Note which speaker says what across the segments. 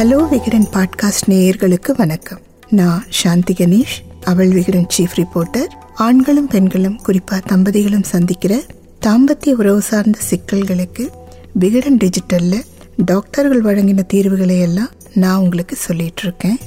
Speaker 1: Hello Vikatan podcast நேயர்களுக்கு வணக்கம். நான் சாந்தி கணேஷ் அவள் விகடன் சீஃப் ரிப்போர்ட்டர் ஆண்களும் பெண்களும் குறிப்பா தம்பதிகளும் சந்திக்கிற தாம்பத்திய உறவு சார்ந்த சிக்கல்களுக்கு விகடன் டிஜிட்டல்ல டாக்டர்கள் வழங்கின தீர்வுகளை எல்லாம் நான் உங்களுக்கு சொல்லிட்டு இருக்கேன்.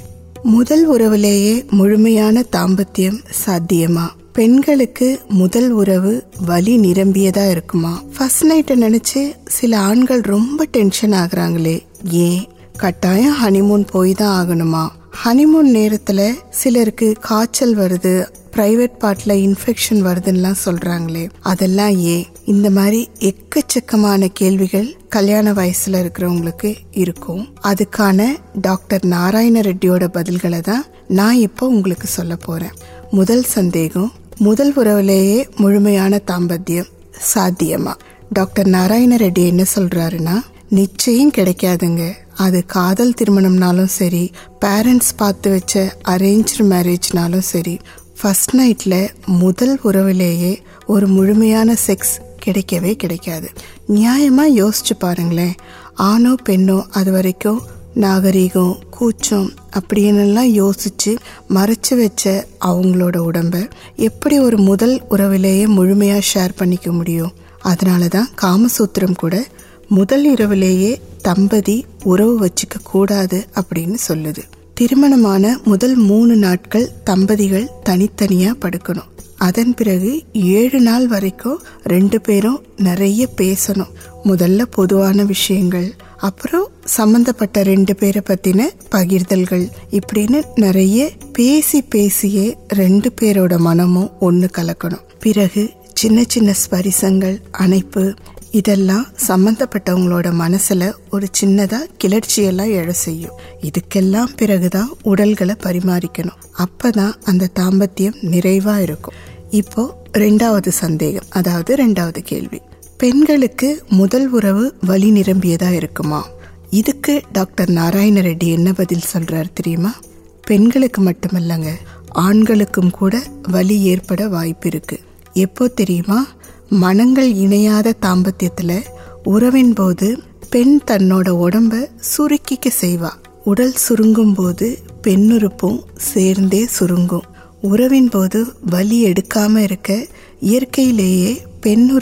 Speaker 1: முதல் உறவுலேயே முழுமையான தாம்பத்தியம் சாத்தியமா? பெண்களுக்கு முதல் உறவு வலி நிரம்பியதா இருக்குமா? ஃபர்ஸ்ட் நைட்டை நினைச்சு சில ஆண்கள் ரொம்ப டென்ஷன் ஆகுறாங்களே ஏன் கட்டாயம் ஹனிமூன் போய் தான் ஆகணுமா? ஹனிமூன் நேரத்தில் சிலருக்கு காய்ச்சல் வருது பிரைவேட் பார்ட்ல இன்ஃபெக்ஷன் வருதுன்னெலாம் சொல்கிறாங்களே அதெல்லாம் ஏன்? இந்த மாதிரி எக்கச்சக்கமான கேள்விகள் கல்யாண வயசில் இருக்கிறவங்களுக்கு இருக்கும். அதுக்கான டாக்டர் நாராயண ரெட்டியோட பதில்களை தான் நான் இப்போ உங்களுக்கு சொல்ல போகிறேன் முதல் சந்தேகம் முதல் உறவுலேயே முழுமையான தாம்பத்தியம் சாத்தியமா? டாக்டர் நாராயண ரெட்டி என்ன சொல்கிறாருன்னா நிச்சயம் கிடைக்காதுங்க. அது காதல் திருமணம்னாலும் சரி பேரண்ட்ஸ் பார்த்து வச்ச அரேஞ்ச் மேரேஜ்னாலும் சரி ஃபஸ்ட் நைட்டில் முதல் உறவிலேயே ஒரு முழுமையான செக்ஸ் கிடைக்கவே கிடைக்காது. நியாயமாக யோசிச்சு பாருங்களேன். ஆணோ பெண்ணோ அது வரைக்கும் நாகரீகம் கூச்சம் அப்படின்னுலாம் யோசிச்சு மறைச்சு வச்ச அவங்களோட உடம்ப எப்படி ஒரு முதல் உறவிலேயே முழுமையாக ஷேர் பண்ணிக்க முடியும்? அதனால தான் காமசூத்திரம் கூட முதல் இரவிலேயே தம்பதி உறவு வச்சுக்க கூடாது அப்படின்னு சொல்லுது. திருமணமான முதல் மூணு நாட்கள் தம்பதிகள் தனித்தனியா படுக்கணும். அதன் பிறகு ஏழு நாள் வரைக்கும் ரெண்டு பேரும் நிறைய பேசணும். முதல்ல பொதுவான விஷயங்கள் அப்புறம் சம்பந்தப்பட்ட ரெண்டு பேரை பத்தின பகிர்தல்கள் இப்படின்னு நிறைய பேசி பேசியே ரெண்டு பேரோட மனமும் ஒன்று கலக்கணும். பிறகு சின்ன சின்ன ஸ்பரிசங்கள் அணைப்பு இதெல்லாம் சம்பந்தப்பட்டவங்களோட மனசுல ஒரு சின்னதா கிளர்ச்சியெல்லாம் எழ செய்யும். இதுக்கெல்லாம் பிறகுதான் உடல்களை பரிமாறிக்கணும். அப்பதான் அந்த தாம்பத்தியம் நிறைவா இருக்கும். இப்போ ரெண்டாவது சந்தேகம் அதாவது ரெண்டாவது கேள்வி. பெண்களுக்கு முதல் உறவு வலி நிரம்பியதா இருக்குமா? இதுக்கு டாக்டர் நாராயண ரெட்டி என்ன பதில் சொல்றாரு தெரியுமா? பெண்களுக்கு மட்டுமல்லங்க ஆண்களுக்கும் கூட வலி ஏற்பட வாய்ப்பு இருக்கு. எப்போ தெரியுமா? மனங்கள் இணையாத தாம்பத்தியத்தில் உறவின் போது பெண் தன்னோட உடம்ப சுருக்கிக்க செய்வா. உடல் சுருங்கும் போது பெண்ணுறுப்பும் சேர்ந்தே சுருங்கும். உறவின் போது வலி எடுக்காம இருக்க இயற்கையிலேயே பெண்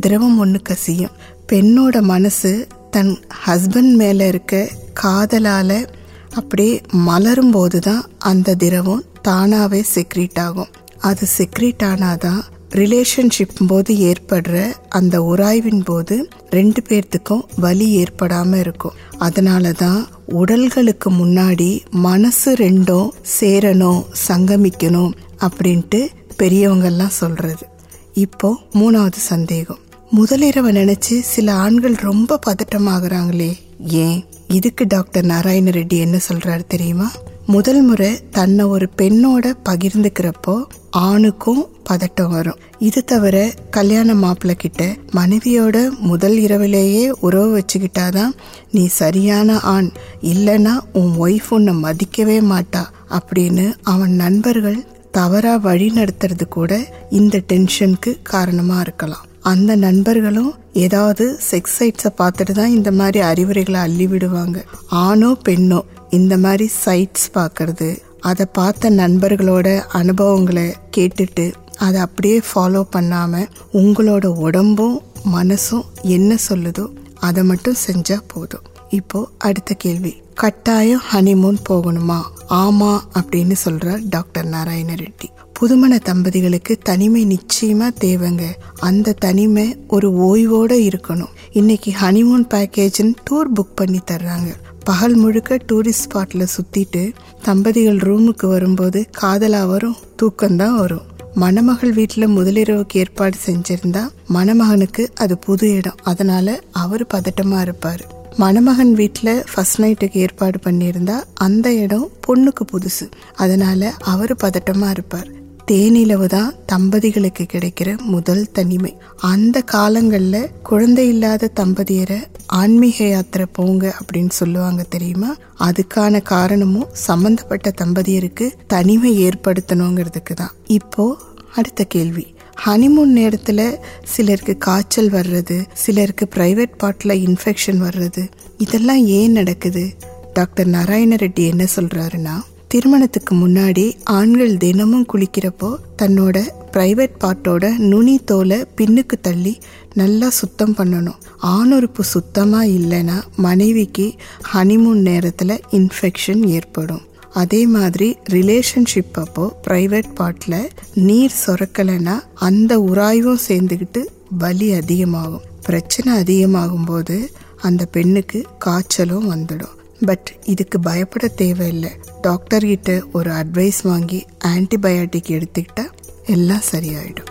Speaker 1: திரவம் ஒன்று கசியும். பெண்ணோட மனசு தன் ஹஸ்பண்ட் மேலே இருக்க காதலால் அப்படியே மலரும் போது தான் அந்த திரவம் தானாகவே செக்ரீட் ஆகும். அது செக்ரீட் ஆனாதான் ரிலேஷன்ஷிப் போது ஏற்படுற அந்த உராய்வின் போது ரெண்டு பேர்த்துக்கும் வலி ஏற்படாம இருக்கும். அதனால தான் உடல்களுக்கு முன்னாடி மனசு ரெண்டும் சேரணும் சங்கமிக்கணும் அப்படின்ட்டு பெரியவங்கெல்லாம் சொல்றது. இப்போ மூணாவது சந்தேகம். முதலிரவை நினைச்சு சில ஆண்கள் ரொம்ப பதட்டமாகறாங்களே ஏன்? இதுக்கு டாக்டர் நாராயண ரெட்டி என்ன சொல்றாரு தெரியுமா? முதல் முறை தன்னை ஒரு பெண்ணோட பகிர்ந்துக்கிறப்போ ஆணுக்கும் பதட்டம் வரும். இது தவிர கல்யாண மாப்பிள்ள கிட்ட மனைவியோட முதல் இரவிலேயே உறவு வச்சுக்கிட்டாதான் நீ சரியான ஆண் இல்லைன்னா உன் ஒய்ஃப் உன்னை மதிக்கவே மாட்டா அப்படின்னு அவன் நண்பர்கள் தவறா வழி நடத்துறது கூட இந்த டென்ஷனுக்கு காரணமா இருக்கலாம். அந்த நண்பர்களும் ஏதாவது செக்ஸ் சைட்ஸை பார்த்துட்டு தான் இந்த மாதிரி அறிவுரைகளை அள்ளி விடுவாங்க. ஆணோ பெண்ணோ இந்த மாதிரி சைட்ஸ் பார்க்கறது அதை பார்த்த நண்பர்களோட அனுபவங்களை கேட்டுட்டு அதை அப்படியே ஃபாலோ பண்ணாமல் உங்களோட உடம்பும் மனசும் என்ன சொல்லுதோ அதை மட்டும் செஞ்சால் போதும். இப்போ அடுத்த கேள்வி. கட்டாயம் ஹனிமூன் போகணுமா? ஆமா அப்படின்னு சொல்றார் டாக்டர் நாராயண ரெட்டி. புதுமண தம்பதிகளுக்கு தனிமை நிச்சயமா தேவைங்க. அந்த தனிமை ஒரு ஓய்வோட இருக்கணும். இன்னைக்கு ஹனிமூன் பேக்கேஜ்னு டூர் புக் பண்ணி தர்றாங்க. பகல் முழுக்க டூரிஸ்ட் ஸ்பாட்டில் சுற்றிட்டு தம்பதிகள் ரூமுக்கு வரும்போது காதலாக வரும் தூக்கம்தான் வரும். மணமகள் வீட்டில் முதலிரவுக்கு ஏற்பாடு செஞ்சிருந்தா மணமகனுக்கு அது புது இடம். அதனால அவர் பதட்டமாக இருப்பார். மணமகன் வீட்டில் ஃபர்ஸ்ட் நைட்டுக்கு ஏற்பாடு பண்ணியிருந்தா அந்த இடம் பொண்ணுக்கு புதுசு. அதனால அவர் பதட்டமாக இருப்பார். தேனிலவு தான் தம்பதிகளுக்கு கிடைக்கிற முதல் தனிமை. அந்த காலங்களில் குழந்தை இல்லாத தம்பதியரை ஆன்மீக யாத்திரை போங்க அப்படின்னு சொல்லுவாங்க தெரியுமா? அதுக்கான காரணமும் சம்பந்தப்பட்ட தம்பதியருக்கு தனிமை ஏற்படுத்தணுங்கிறதுக்கு தான். இப்போ அடுத்த கேள்வி. ஹனிமூன் நேரத்தில் சிலருக்கு காய்ச்சல் வர்றது சிலருக்கு ப்ரைவேட் பார்ட்டில் இன்ஃபெக்ஷன் வர்றது இதெல்லாம் ஏன் நடக்குது? டாக்டர் நாராயண ரெட்டி என்ன சொல்கிறாருன்னா திருமணத்துக்கு முன்னாடி ஆண்கள் தினமும் குளிக்கிறப்போ தன்னோட பிரைவேட் பார்ட்டோட நுனி தோலை பின்னுக்கு தள்ளி நல்லா சுத்தம் பண்ணணும். ஆணுறுப்பு சுத்தமாக இல்லைன்னா மனைவிக்கு ஹனிமூன் நேரத்தில் இன்ஃபெக்ஷன் ஏற்படும். அதே மாதிரி ரிலேஷன்ஷிப் அப்போ பிரைவேட் பார்ட்டில் நீர் சுரக்கலைன்னா அந்த உராய்வும் சேர்ந்துக்கிட்டு வலி அதிகமாகும். பிரச்சனை அதிகமாகும் போது அந்த பெண்ணுக்கு காய்ச்சலும் வந்துடும். பட் இதுக்கு பயப்பட தேவையில்லை. டாக்டர் கிட்ட ஒரு அட்வைஸ் வாங்கி ஆன்டிபயோட்டிக் எடுத்துக்கிட்டா எல்லாம் சரியாயிடும்.